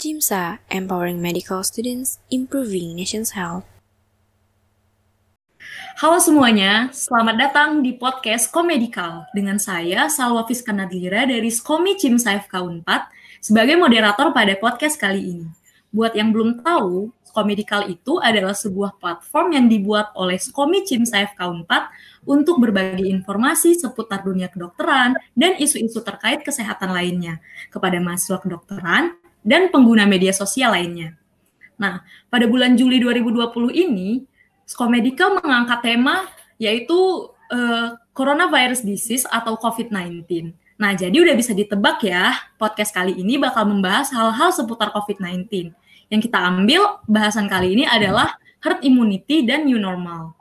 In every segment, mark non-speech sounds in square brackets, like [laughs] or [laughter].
JIMSA, Empowering Medical Students, Improving Nation's Health. Halo semuanya, selamat datang di podcast Komedikal dengan saya Salwa Fiskanadlira dari Skomi Cimsa FK 4 sebagai moderator pada podcast kali ini. Buat yang belum tahu, Komedikal itu adalah sebuah platform yang dibuat oleh Skomi Cimsa FK 4 untuk berbagi informasi seputar dunia kedokteran dan isu-isu terkait kesehatan lainnya kepada mahasiswa kedokteran dan pengguna media sosial lainnya. Nah, pada bulan Juli 2020 ini, Skomedica mengangkat tema yaitu uh, coronavirus disease atau COVID-19. Nah, jadi udah bisa ditebak ya, podcast kali ini bakal membahas hal-hal seputar COVID-19. Yang kita ambil bahasan kali ini adalah herd immunity dan new normal.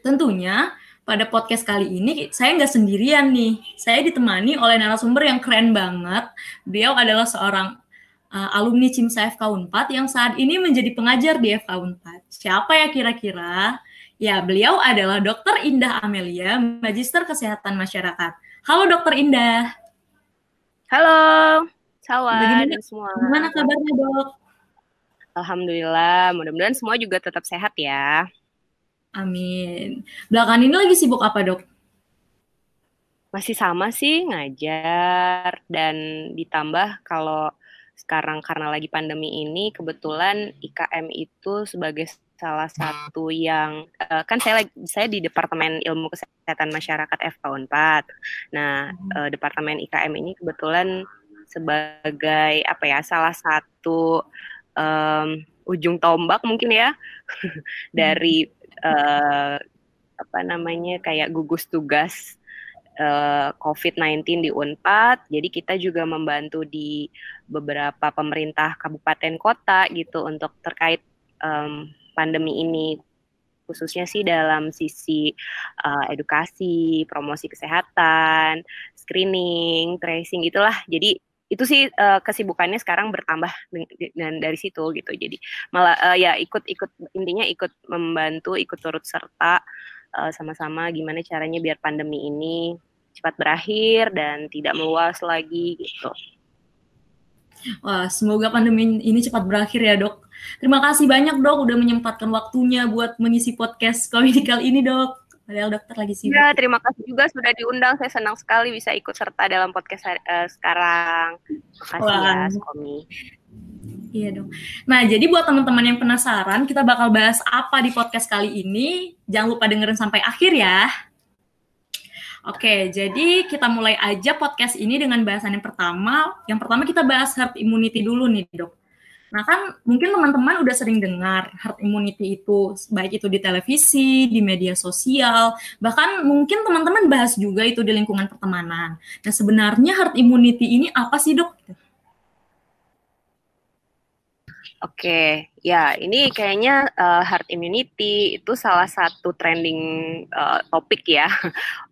Tentunya pada podcast kali ini saya nggak sendirian nih. Saya ditemani oleh narasumber yang keren banget. Beliau adalah seorang uh, alumni CIMSA FK 4 yang saat ini menjadi pengajar di FK 4. Siapa ya kira-kira? Ya, beliau adalah Dr. Indah Amelia, Magister Kesehatan Masyarakat. Halo Dr. Indah. Halo, Sawa Bagaimana, dan semua. Gimana kabarnya dok? Alhamdulillah, mudah-mudahan semua juga tetap sehat ya. Amin. Belakangan ini lagi sibuk apa dok? Masih sama sih, ngajar. Dan ditambah kalau sekarang karena lagi pandemi ini kebetulan IKM itu sebagai salah satu yang uh, kan saya lagi saya di Departemen Ilmu Kesehatan Masyarakat FK 4. Nah, uh, Departemen IKM ini kebetulan sebagai apa ya salah satu um, ujung tombak mungkin ya [laughs] dari uh, apa namanya kayak gugus tugas uh, COVID-19 di Unpad. Jadi kita juga membantu di beberapa pemerintah kabupaten kota gitu untuk terkait um, pandemi ini khususnya sih dalam sisi uh, edukasi, promosi kesehatan, screening, tracing itulah. Jadi itu sih uh, kesibukannya sekarang bertambah dan dari situ gitu. Jadi malah uh, ya ikut-ikut intinya ikut membantu, ikut turut serta sama-sama uh, gimana caranya biar pandemi ini cepat berakhir dan tidak meluas lagi gitu. Wah, semoga pandemi ini cepat berakhir ya, Dok. Terima kasih banyak, Dok, udah menyempatkan waktunya buat mengisi podcast komedikal ini, Dok. Padahal dokter lagi sibuk. Ya, terima kasih juga sudah diundang. Saya senang sekali bisa ikut serta dalam podcast uh, sekarang. Terima kasih Wah. ya, Skomi. Iya dong. Nah, jadi buat teman-teman yang penasaran, kita bakal bahas apa di podcast kali ini. Jangan lupa dengerin sampai akhir ya. Oke, jadi kita mulai aja podcast ini dengan bahasan yang pertama. Yang pertama kita bahas herd immunity dulu nih, Dok. Nah kan mungkin teman-teman udah sering dengar herd immunity itu baik itu di televisi, di media sosial, bahkan mungkin teman-teman bahas juga itu di lingkungan pertemanan. Nah sebenarnya herd immunity ini apa sih dok? Oke, ya ini kayaknya uh, herd immunity itu salah satu trending uh, topik ya,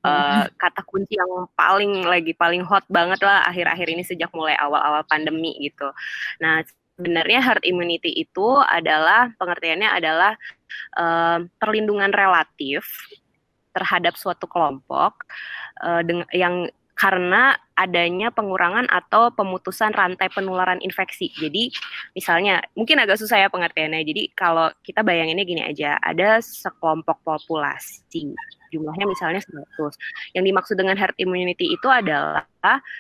uh, [laughs] kata kunci yang paling lagi paling hot banget lah akhir-akhir ini sejak mulai awal-awal pandemi gitu. Nah sebenarnya herd immunity itu adalah pengertiannya adalah uh, perlindungan relatif terhadap suatu kelompok uh, yang karena adanya pengurangan atau pemutusan rantai penularan infeksi. Jadi misalnya mungkin agak susah ya pengertiannya. Jadi kalau kita bayanginnya gini aja, ada sekelompok populasi jumlahnya misalnya 100. Yang dimaksud dengan herd immunity itu adalah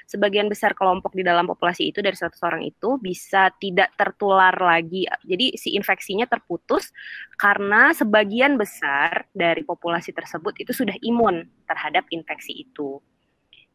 sebagian besar kelompok di dalam populasi itu dari 100 orang itu bisa tidak tertular lagi. Jadi si infeksinya terputus karena sebagian besar dari populasi tersebut itu sudah imun terhadap infeksi itu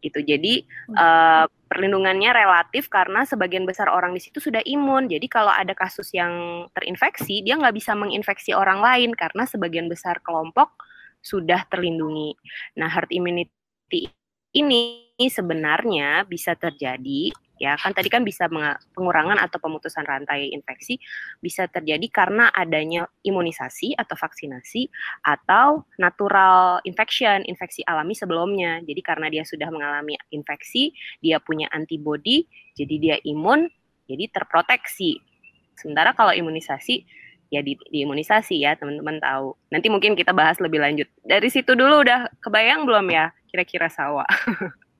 gitu. Jadi uh, perlindungannya relatif karena sebagian besar orang di situ sudah imun. Jadi kalau ada kasus yang terinfeksi, dia nggak bisa menginfeksi orang lain karena sebagian besar kelompok sudah terlindungi. Nah, herd immunity ini sebenarnya bisa terjadi ya. Kan tadi kan bisa pengurangan atau pemutusan rantai infeksi bisa terjadi karena adanya imunisasi atau vaksinasi atau natural infection infeksi alami sebelumnya. Jadi karena dia sudah mengalami infeksi dia punya antibody jadi dia imun jadi terproteksi. Sementara kalau imunisasi ya di, diimunisasi ya teman-teman tahu. Nanti mungkin kita bahas lebih lanjut. Dari situ dulu udah kebayang belum ya kira-kira sawah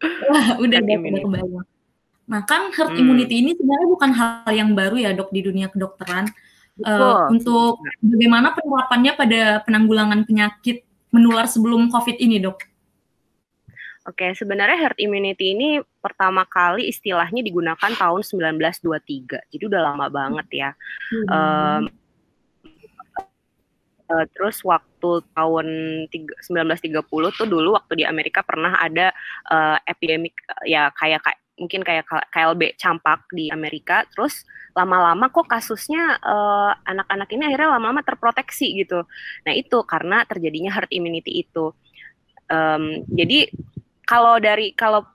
Wah, udah, [laughs] udah kebayang Nah, kan herd hmm. immunity ini sebenarnya bukan hal yang baru ya, Dok, di dunia kedokteran. Uh, untuk bagaimana penerapannya pada penanggulangan penyakit menular sebelum COVID ini, Dok? Oke, sebenarnya herd immunity ini pertama kali istilahnya digunakan tahun 1923. Jadi udah lama banget ya. Hmm. Um, uh, terus waktu tahun 1930 tuh dulu waktu di Amerika pernah ada uh, epidemik ya kayak kayak mungkin kayak KLB campak di Amerika terus lama-lama kok kasusnya eh, anak-anak ini akhirnya lama-lama terproteksi gitu. Nah itu karena terjadinya herd immunity itu. Um, jadi kalau dari kalau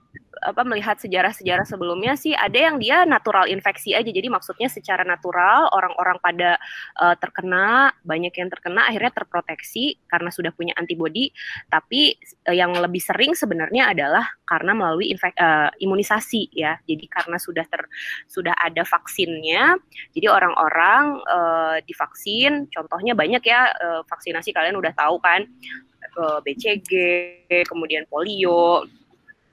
apa melihat sejarah-sejarah sebelumnya sih ada yang dia natural infeksi aja. Jadi maksudnya secara natural orang-orang pada uh, terkena banyak yang terkena akhirnya terproteksi karena sudah punya antibodi tapi uh, yang lebih sering sebenarnya adalah karena melalui infek, uh, imunisasi ya. Jadi karena sudah ter sudah ada vaksinnya jadi orang-orang uh, divaksin. Contohnya banyak ya uh, vaksinasi kalian udah tahu kan BCG kemudian polio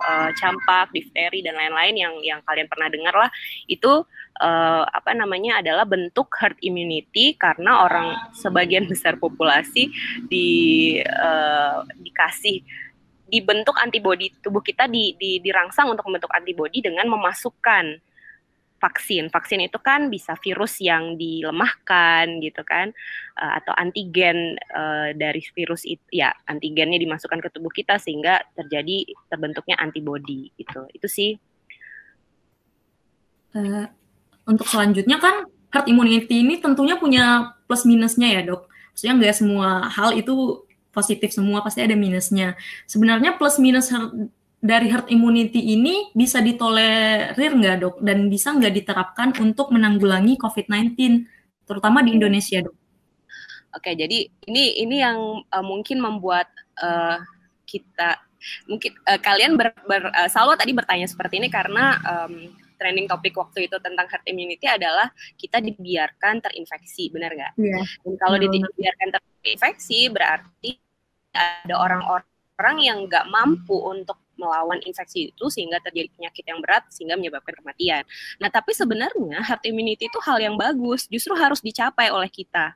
uh, campak, difteri dan lain-lain yang yang kalian pernah dengar lah itu uh, apa namanya adalah bentuk herd immunity karena orang sebagian besar populasi di uh, dikasih dibentuk antibodi tubuh kita di, di dirangsang untuk membentuk antibodi dengan memasukkan vaksin. Vaksin itu kan bisa virus yang dilemahkan gitu kan uh, atau antigen uh, dari virus itu ya antigennya dimasukkan ke tubuh kita sehingga terjadi terbentuknya antibodi gitu. Itu sih. Uh, untuk selanjutnya kan herd immunity ini tentunya punya plus minusnya ya, Dok. Maksudnya nggak semua hal itu positif semua pasti ada minusnya. Sebenarnya plus minus dari herd immunity ini bisa ditolerir nggak dok dan bisa nggak diterapkan untuk menanggulangi COVID-19 terutama di Indonesia dok? Oke, jadi ini ini yang uh, mungkin membuat uh, kita mungkin uh, kalian ber, ber uh, Salwa tadi bertanya seperti ini karena um, trending topik waktu itu tentang herd immunity adalah kita dibiarkan terinfeksi, benar nggak? Yeah. Dan kalau dibiarkan terinfeksi berarti ada orang-orang yang nggak mampu untuk melawan infeksi itu sehingga terjadi penyakit yang berat sehingga menyebabkan kematian. Nah, tapi sebenarnya herd immunity itu hal yang bagus, justru harus dicapai oleh kita.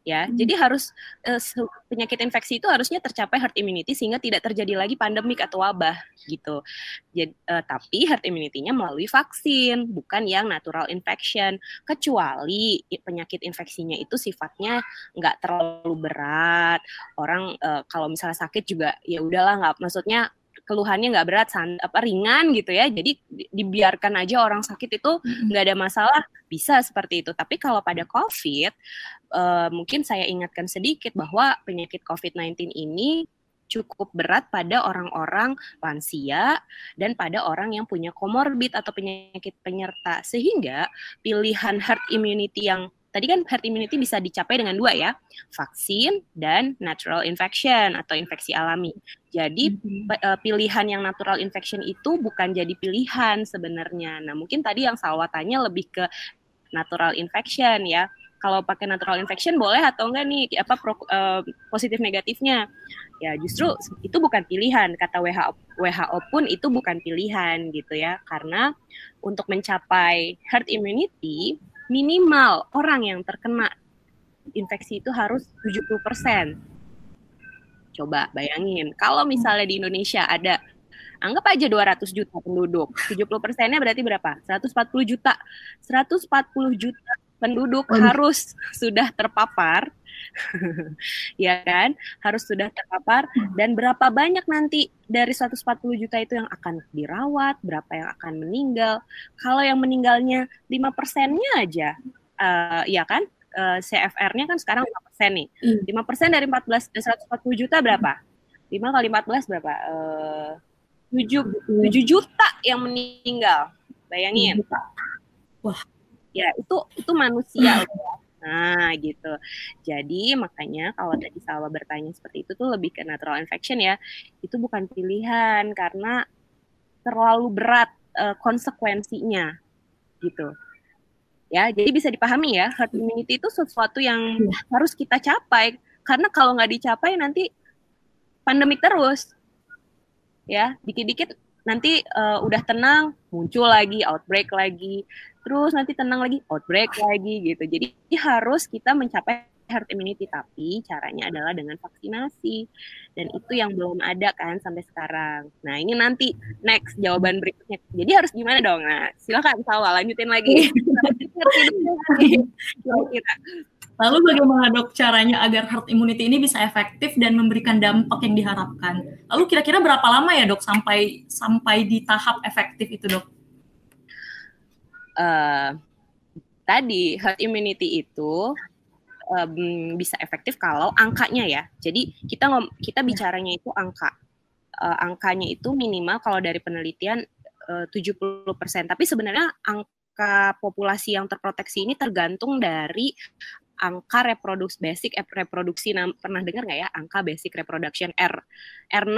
Ya, hmm. jadi harus uh, penyakit infeksi itu harusnya tercapai herd immunity sehingga tidak terjadi lagi pandemik atau wabah gitu. Jadi, uh, tapi herd immunity-nya melalui vaksin, bukan yang natural infection. Kecuali penyakit infeksinya itu sifatnya nggak terlalu berat. Orang uh, kalau misalnya sakit juga ya udahlah nggak, maksudnya keluhannya nggak berat apa ringan gitu ya. Jadi dibiarkan aja orang sakit itu nggak ada masalah bisa seperti itu. Tapi kalau pada covid uh, mungkin saya ingatkan sedikit bahwa penyakit covid 19 ini cukup berat pada orang-orang lansia dan pada orang yang punya komorbid atau penyakit penyerta. Sehingga pilihan herd immunity yang tadi kan herd immunity bisa dicapai dengan dua ya, vaksin dan natural infection atau infeksi alami. Jadi mm-hmm. pilihan yang natural infection itu bukan jadi pilihan sebenarnya. Nah mungkin tadi yang Salwa tanya lebih ke natural infection ya. Kalau pakai natural infection boleh atau enggak nih apa pro, uh, positif negatifnya? Ya justru itu bukan pilihan kata WHO WHO pun itu bukan pilihan gitu ya karena untuk mencapai herd immunity minimal orang yang terkena infeksi itu harus 70%. Coba bayangin, kalau misalnya di Indonesia ada anggap aja 200 juta penduduk, 70 persennya berarti berapa? 140 juta. 140 juta penduduk oh. harus sudah terpapar. [laughs] Ya kan? Harus sudah terpapar. Dan berapa banyak nanti dari 140 juta itu yang akan dirawat berapa yang akan meninggal? Kalau yang meninggalnya lima persennya aja uh, ya kan? Uh, eh, CFR-nya kan sekarang lima persen nih. Hmm. lima persen dari 14 140 juta berapa? 5 kali 14 berapa? Uh, 7 7 juta yang meninggal. Bayangin. Wah ya itu itu manusia [clears throat] Nah, gitu. Jadi makanya kalau tadi Salwa bertanya seperti itu tuh lebih ke natural infection ya. Itu bukan pilihan karena terlalu berat uh, konsekuensinya gitu. Ya, jadi bisa dipahami ya, herd immunity itu sesuatu yang ya. harus kita capai karena kalau nggak dicapai nanti pandemik terus. Ya, dikit-dikit nanti uh, udah tenang muncul lagi outbreak lagi terus nanti tenang lagi outbreak lagi gitu. Jadi harus kita mencapai herd immunity tapi caranya adalah dengan vaksinasi. Dan itu yang belum ada kan sampai sekarang. Nah ini nanti next jawaban berikutnya. Jadi harus gimana dong nah silakan Salwa lanjutin lagi. [laughs] Lalu bagaimana dok caranya agar herd immunity ini bisa efektif dan memberikan dampak yang diharapkan? Lalu kira-kira berapa lama ya dok sampai sampai di tahap efektif itu dok? Uh, tadi herd immunity itu um, bisa efektif kalau angkanya ya. Jadi kita ngom kita bicaranya itu angka. Uh, angkanya itu minimal kalau dari penelitian uh, 70%. Tapi sebenarnya angka populasi yang terproteksi ini tergantung dari angka reproduksi basic reproduksi pernah dengar nggak ya angka basic reproduction R R0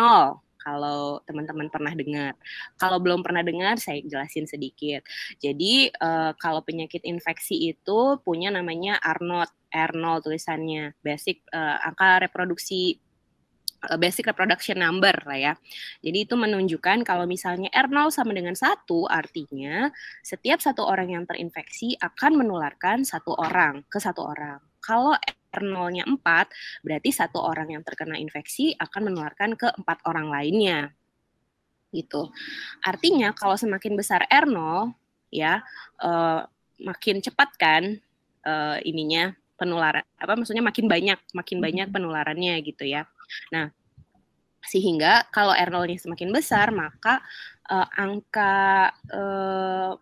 kalau teman-teman pernah dengar. Kalau belum pernah dengar, saya jelasin sedikit. Jadi uh, kalau penyakit infeksi itu punya namanya R0, R0 tulisannya, basic uh, angka reproduksi Eh, basic reproduction number lah ya. Jadi itu menunjukkan kalau misalnya R0 sama dengan satu artinya setiap satu orang yang terinfeksi akan menularkan satu orang ke satu orang. Kalau R0-nya 4, berarti satu orang yang terkena infeksi akan menularkan ke empat orang lainnya. Gitu. Artinya kalau semakin besar R0 ya uh, makin cepat kan uh, ininya penularan apa maksudnya makin banyak makin banyak hmm. penularannya gitu ya. Nah, sehingga kalau R0-nya semakin besar, maka uh, angka uh,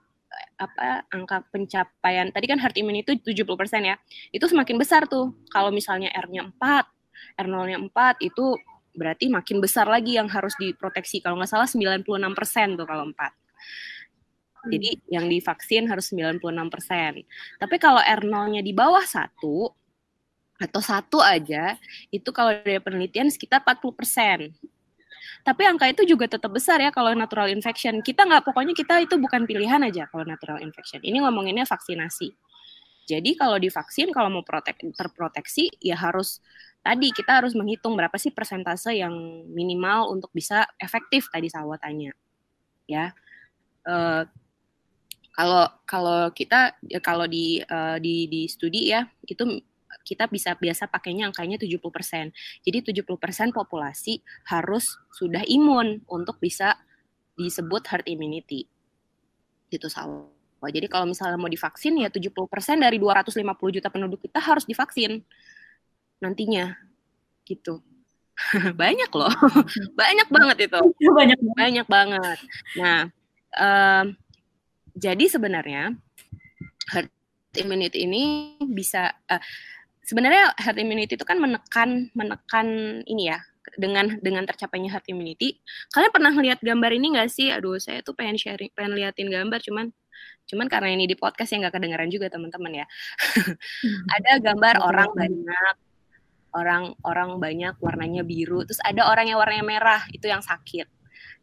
apa angka pencapaian tadi kan herd immunity itu 70% ya. Itu semakin besar tuh. Kalau misalnya R-nya 4, R0-nya 4 itu berarti makin besar lagi yang harus diproteksi. Kalau nggak salah 96% tuh kalau 4. Jadi hmm. yang divaksin harus 96%. Tapi kalau R0-nya di bawah satu atau satu aja itu kalau dari penelitian sekitar 40 persen. Tapi angka itu juga tetap besar ya kalau natural infection. Kita nggak pokoknya kita itu bukan pilihan aja kalau natural infection. Ini ngomonginnya vaksinasi. Jadi kalau divaksin kalau mau protek, terproteksi ya harus tadi kita harus menghitung berapa sih persentase yang minimal untuk bisa efektif tadi sawatannya. Ya. Uh, kalau kalau kita ya kalau di uh, di di studi ya itu kita bisa biasa pakainya angkanya 70%. Jadi 70% populasi harus sudah imun untuk bisa disebut herd immunity. Gitu salah. Jadi kalau misalnya mau divaksin ya 70% dari 250 juta penduduk kita harus divaksin nantinya. Gitu. [laughs] banyak loh. [laughs] banyak banget itu. Banyak banyak banget. Nah, um, jadi sebenarnya herd immunity ini bisa uh, sebenarnya herd immunity itu kan menekan menekan ini ya dengan dengan tercapainya herd immunity. Kalian pernah lihat gambar ini nggak sih? Aduh, saya tuh pengen sharing, pengen liatin gambar, cuman cuman karena ini di podcast yang nggak kedengaran juga teman-teman ya. Hmm. [laughs] ada gambar orang banyak, orang orang banyak warnanya biru, terus ada orang yang warnanya merah itu yang sakit.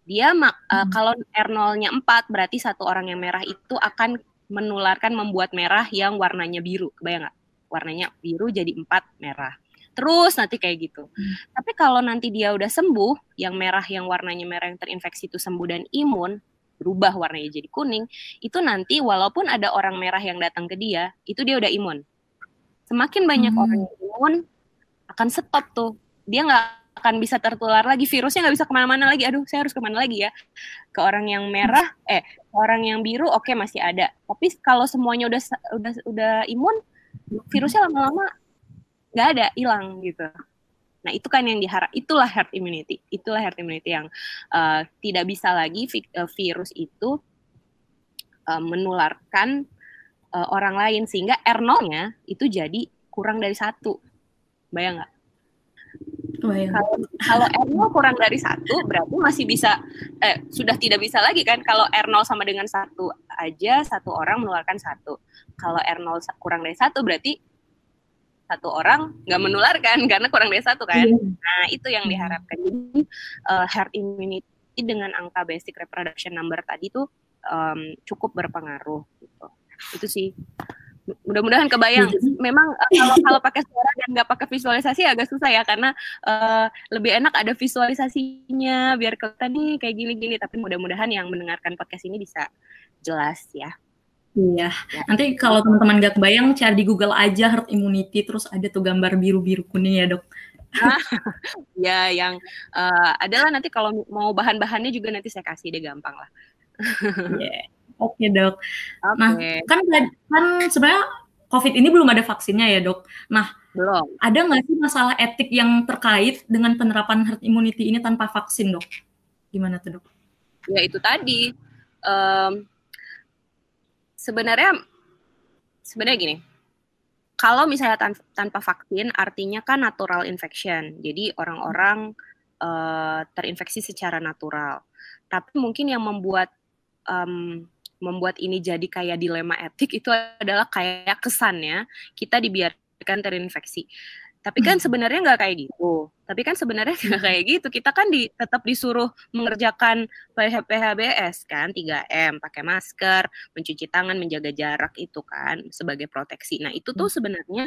Dia uh, kalau R0-nya 4 berarti satu orang yang merah itu akan menularkan membuat merah yang warnanya biru. Kebayang nggak? Warnanya biru jadi empat merah terus nanti kayak gitu. Hmm. Tapi kalau nanti dia udah sembuh, yang merah yang warnanya merah yang terinfeksi itu sembuh dan imun, berubah warnanya jadi kuning, itu nanti walaupun ada orang merah yang datang ke dia, itu dia udah imun. Semakin banyak hmm. orang yang imun, akan stop tuh. Dia nggak akan bisa tertular lagi, virusnya nggak bisa ke mana-mana lagi. Aduh, saya harus ke mana lagi ya? Ke orang yang merah, eh, orang yang biru, oke okay, masih ada. Tapi kalau semuanya udah udah udah imun, virusnya lama-lama nggak ada hilang gitu. Nah itu kan yang diharap itulah herd immunity itulah herd immunity yang uh, tidak bisa lagi uh, virus itu uh, menularkan uh, orang lain. Sehingga R0-nya itu jadi kurang dari satu. Bayang nggak kalau, kalau R0 kurang dari satu berarti masih bisa eh, sudah tidak bisa lagi kan kalau R0 sama dengan satu aja satu orang menularkan satu kalau R0 kurang dari satu berarti satu orang nggak menularkan [laughs] karena kurang dari satu kan. Yeah. Nah itu yang diharapkan. Jadi uh, herd immunity dengan angka basic reproduction number tadi tuh um, cukup berpengaruh. Gitu. Itu sih mudah-mudahan kebayang. Memang uh, kalau kalau pakai suara dan nggak pakai visualisasi agak susah ya karena uh, lebih enak ada visualisasinya biar kelihatan nih kayak gini-gini. Tapi mudah-mudahan yang mendengarkan podcast ini bisa jelas ya. Iya. Ya. Nanti kalau teman-teman nggak kebayang, cari di Google aja herd immunity, terus ada tuh gambar biru-biru kuning ya dok. ya, yang uh, adalah nanti kalau mau bahan-bahannya juga nanti saya kasih deh gampang lah. yeah. Oke okay, dok. Okay. Nah kan kan sebenarnya COVID ini belum ada vaksinnya ya dok. Nah belum. Ada nggak sih masalah etik yang terkait dengan penerapan herd immunity ini tanpa vaksin dok? Gimana tuh dok? Ya itu tadi. Um, sebenarnya sebenarnya gini. Kalau misalnya tan tanpa vaksin, artinya kan natural infection. Jadi orang-orang uh, terinfeksi secara natural. Tapi mungkin yang membuat um, membuat ini jadi kayak dilema etik itu adalah kayak kesannya kita dibiarkan terinfeksi. Tapi kan hmm. sebenarnya nggak kayak gitu. Tapi kan sebenarnya [laughs] nggak kayak gitu. Kita kan di, tetap disuruh mengerjakan PHBS kan, 3M, pakai masker, mencuci tangan, menjaga jarak itu kan sebagai proteksi. Nah itu tuh hmm. sebenarnya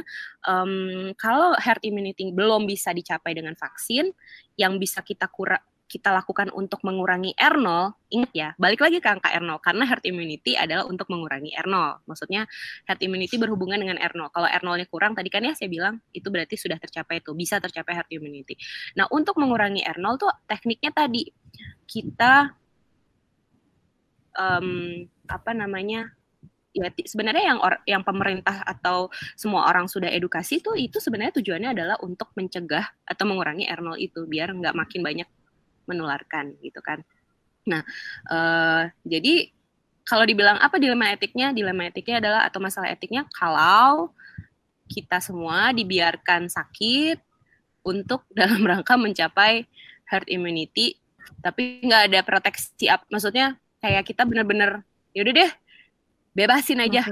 um, kalau herd immunity belum bisa dicapai dengan vaksin, yang bisa kita kurang kita lakukan untuk mengurangi R0, ingat ya, balik lagi ke angka R0 karena herd immunity adalah untuk mengurangi R0. Maksudnya herd immunity berhubungan dengan R0. Kalau R0-nya kurang tadi kan ya saya bilang itu berarti sudah tercapai itu, bisa tercapai herd immunity. Nah, untuk mengurangi R0 tuh tekniknya tadi kita um, apa namanya? ya sebenarnya yang or, yang pemerintah atau semua orang sudah edukasi tuh itu sebenarnya tujuannya adalah untuk mencegah atau mengurangi R0 itu biar nggak makin banyak menularkan gitu kan. Nah, uh, jadi kalau dibilang apa dilema etiknya? Dilema etiknya adalah atau masalah etiknya kalau kita semua dibiarkan sakit untuk [laughs] dalam rangka mencapai herd immunity, tapi nggak ada proteksi. Maksudnya kayak kita bener-bener yaudah deh bebasin aja.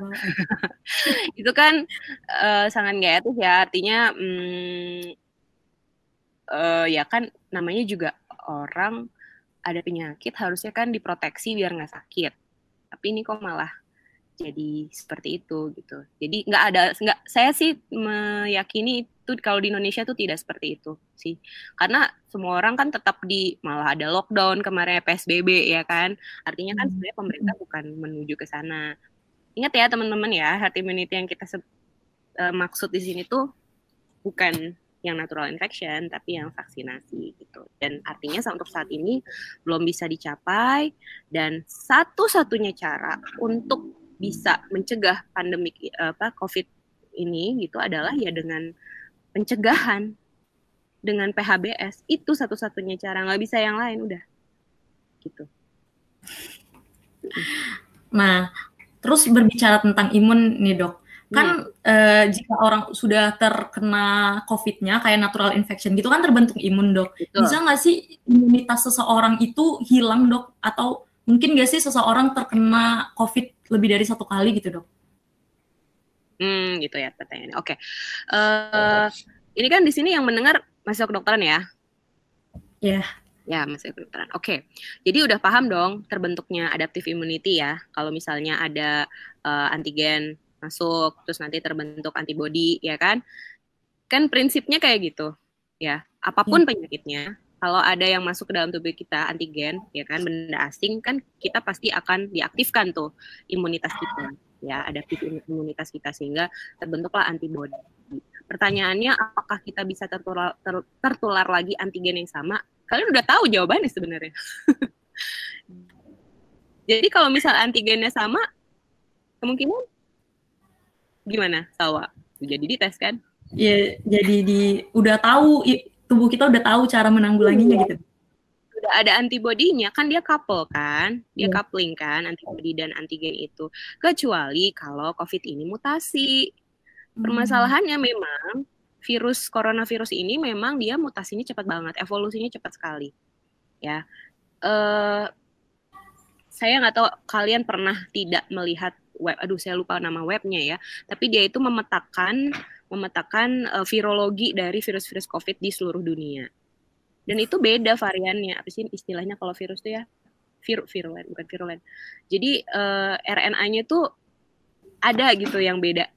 [laughs] itu kan uh, sangat nggak etis ya. Artinya, hmm, uh, ya kan namanya juga orang ada penyakit harusnya kan diproteksi biar nggak sakit. Tapi ini kok malah jadi seperti itu gitu. Jadi nggak ada nggak saya sih meyakini itu kalau di Indonesia tuh tidak seperti itu sih. Karena semua orang kan tetap di malah ada lockdown kemarin PSBB ya kan. Artinya kan hmm. sebenarnya pemerintah bukan menuju ke sana. Ingat ya teman-teman ya, herd immunity yang kita uh, maksud di sini tuh bukan yang natural infection tapi yang vaksinasi gitu. Dan artinya untuk saat ini belum bisa dicapai dan satu-satunya cara untuk bisa mencegah pandemik apa covid ini gitu adalah ya dengan pencegahan dengan PHBS itu satu-satunya cara nggak bisa yang lain udah. Gitu. Nah terus berbicara tentang imun nih dok kan hmm. uh, jika orang sudah terkena COVID-nya kayak natural infection gitu kan terbentuk imun dok. Betul. Bisa nggak sih imunitas seseorang itu hilang dok? Atau mungkin nggak sih seseorang terkena COVID lebih dari satu kali gitu dok? Hmm, gitu ya pertanyaannya. Oke, okay. uh, eh, ini kan di sini yang mendengar masuk kedokteran ya? Ya. Yeah. Ya, masuk kedokteran. Oke, okay. jadi udah paham dong terbentuknya adaptive immunity ya. Kalau misalnya ada uh, antigen masuk terus nanti terbentuk antibodi ya kan? Kan prinsipnya kayak gitu ya. Apa pun hmm. penyakitnya kalau ada yang masuk ke dalam tubuh kita antigen ya kan benda asing kan kita pasti akan diaktifkan tuh imunitas kita ya ada imunitas kita sehingga terbentuklah antibodi pertanyaannya apakah kita bisa tertular ter, tertular lagi antigen yang sama? Kalian udah tahu jawabannya sebenarnya. [laughs] Jadi kalau misal antigennya sama kemungkinan gimana Sawa? Jadi dites kan? Ya, jadi di udah tahu tubuh kita udah tahu cara menanggulanginya iya. gitu. Udah ada antibodinya kan dia couple kan, dia yeah. coupling kan antibodi dan antigen itu. Kecuali kalau COVID ini mutasi. Hmm. Permasalahannya memang virus coronavirus ini memang dia mutasinya cepat banget, evolusinya cepat sekali. Ya, uh, saya nggak tahu kalian pernah tidak melihat web aduh saya lupa nama webnya ya. Tapi dia itu memetakan memetakan uh, virologi dari virus-virus covid di seluruh dunia. Dan itu beda variannya. Apa sih istilahnya kalau virus itu ya? Vir virulen bukan virulen. Jadi uh, RNA-nya tuh ada gitu yang beda.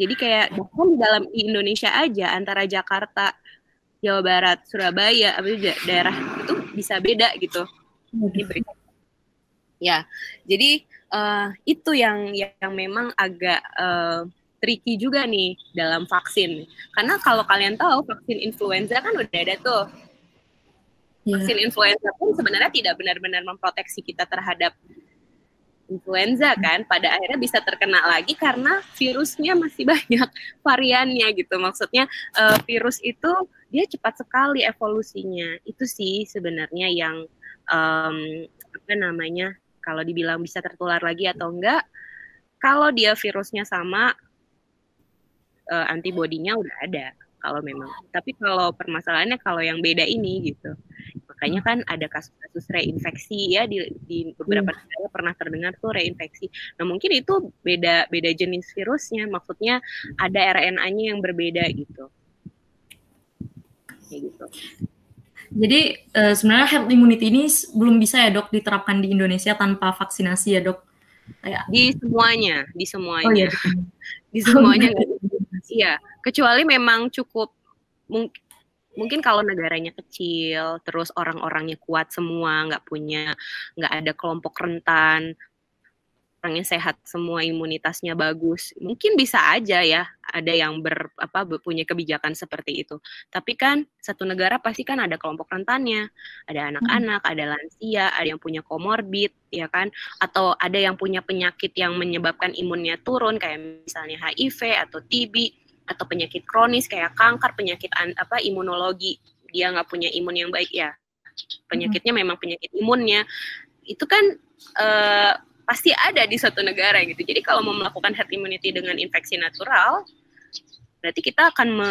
Jadi kayak bahkan di dalam di Indonesia aja antara Jakarta, Jawa Barat, Surabaya, apa daerah itu bisa beda gitu. Ya, jadi uh, itu yang yang memang agak uh, tricky juga nih dalam vaksin. Karena kalau kalian tahu vaksin influenza kan udah ada tuh. Yeah. Vaksin influenza pun sebenarnya tidak benar-benar memproteksi kita terhadap influenza kan pada akhirnya bisa terkena lagi karena virusnya masih [laughs] banyak variannya gitu maksudnya uh, virus itu dia cepat sekali evolusinya itu sih sebenarnya yang um, apa namanya kalau dibilang bisa tertular lagi atau enggak kalau dia virusnya sama uh, antibodinya udah ada kalau memang tapi kalau permasalahannya kalau yang beda ini gitu makanya kan ada kasus-kasus reinfeksi ya di, di beberapa hmm. negara pernah terdengar tuh reinfeksi. Nah mungkin itu beda beda jenis virusnya, maksudnya ada RNA-nya yang berbeda gitu. Kayak gitu. Jadi uh, sebenarnya herd immunity ini belum bisa ya dok diterapkan di Indonesia tanpa vaksinasi ya dok? Kayak di semuanya, di semuanya, oh, iya. [laughs] di semuanya. [laughs] Iya, kecuali memang cukup mungkin mungkin kalau negaranya kecil, terus orang-orangnya kuat semua, nggak punya, nggak ada kelompok rentan, orangnya sehat semua, imunitasnya bagus, mungkin bisa aja ya ada yang ber apa punya kebijakan seperti itu. Tapi kan satu negara pasti kan ada kelompok rentannya, ada hmm. anak-anak, hmm. ada lansia, ada yang punya komorbid, ya kan, atau ada yang punya penyakit yang menyebabkan imunnya turun kayak misalnya HIV atau TB atau penyakit kronis kayak kanker, penyakit apa imunologi, dia nggak punya imun yang baik ya. Penyakitnya memang penyakit imunnya. Itu kan uh, pasti ada di suatu negara gitu. Jadi kalau mau melakukan herd immunity dengan infeksi natural, berarti kita akan me,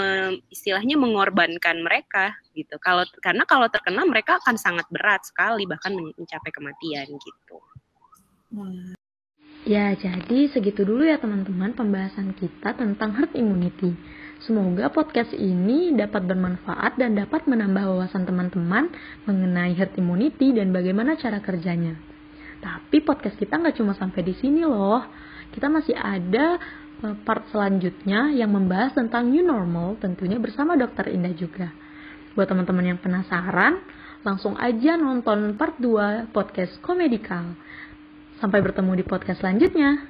istilahnya mengorbankan mereka gitu. Kalau karena kalau terkena mereka akan sangat berat sekali bahkan mencapai kematian gitu. Ya, jadi segitu dulu ya teman-teman pembahasan kita tentang herd immunity. Semoga podcast ini dapat bermanfaat dan dapat menambah wawasan teman-teman mengenai herd immunity dan bagaimana cara kerjanya. Tapi podcast kita nggak cuma sampai di sini loh. Kita masih ada eh, part selanjutnya yang membahas tentang new normal tentunya bersama dokter Indah juga. Buat teman-teman yang penasaran, langsung aja nonton part 2 podcast Komedikal. Sampai bertemu di podcast selanjutnya.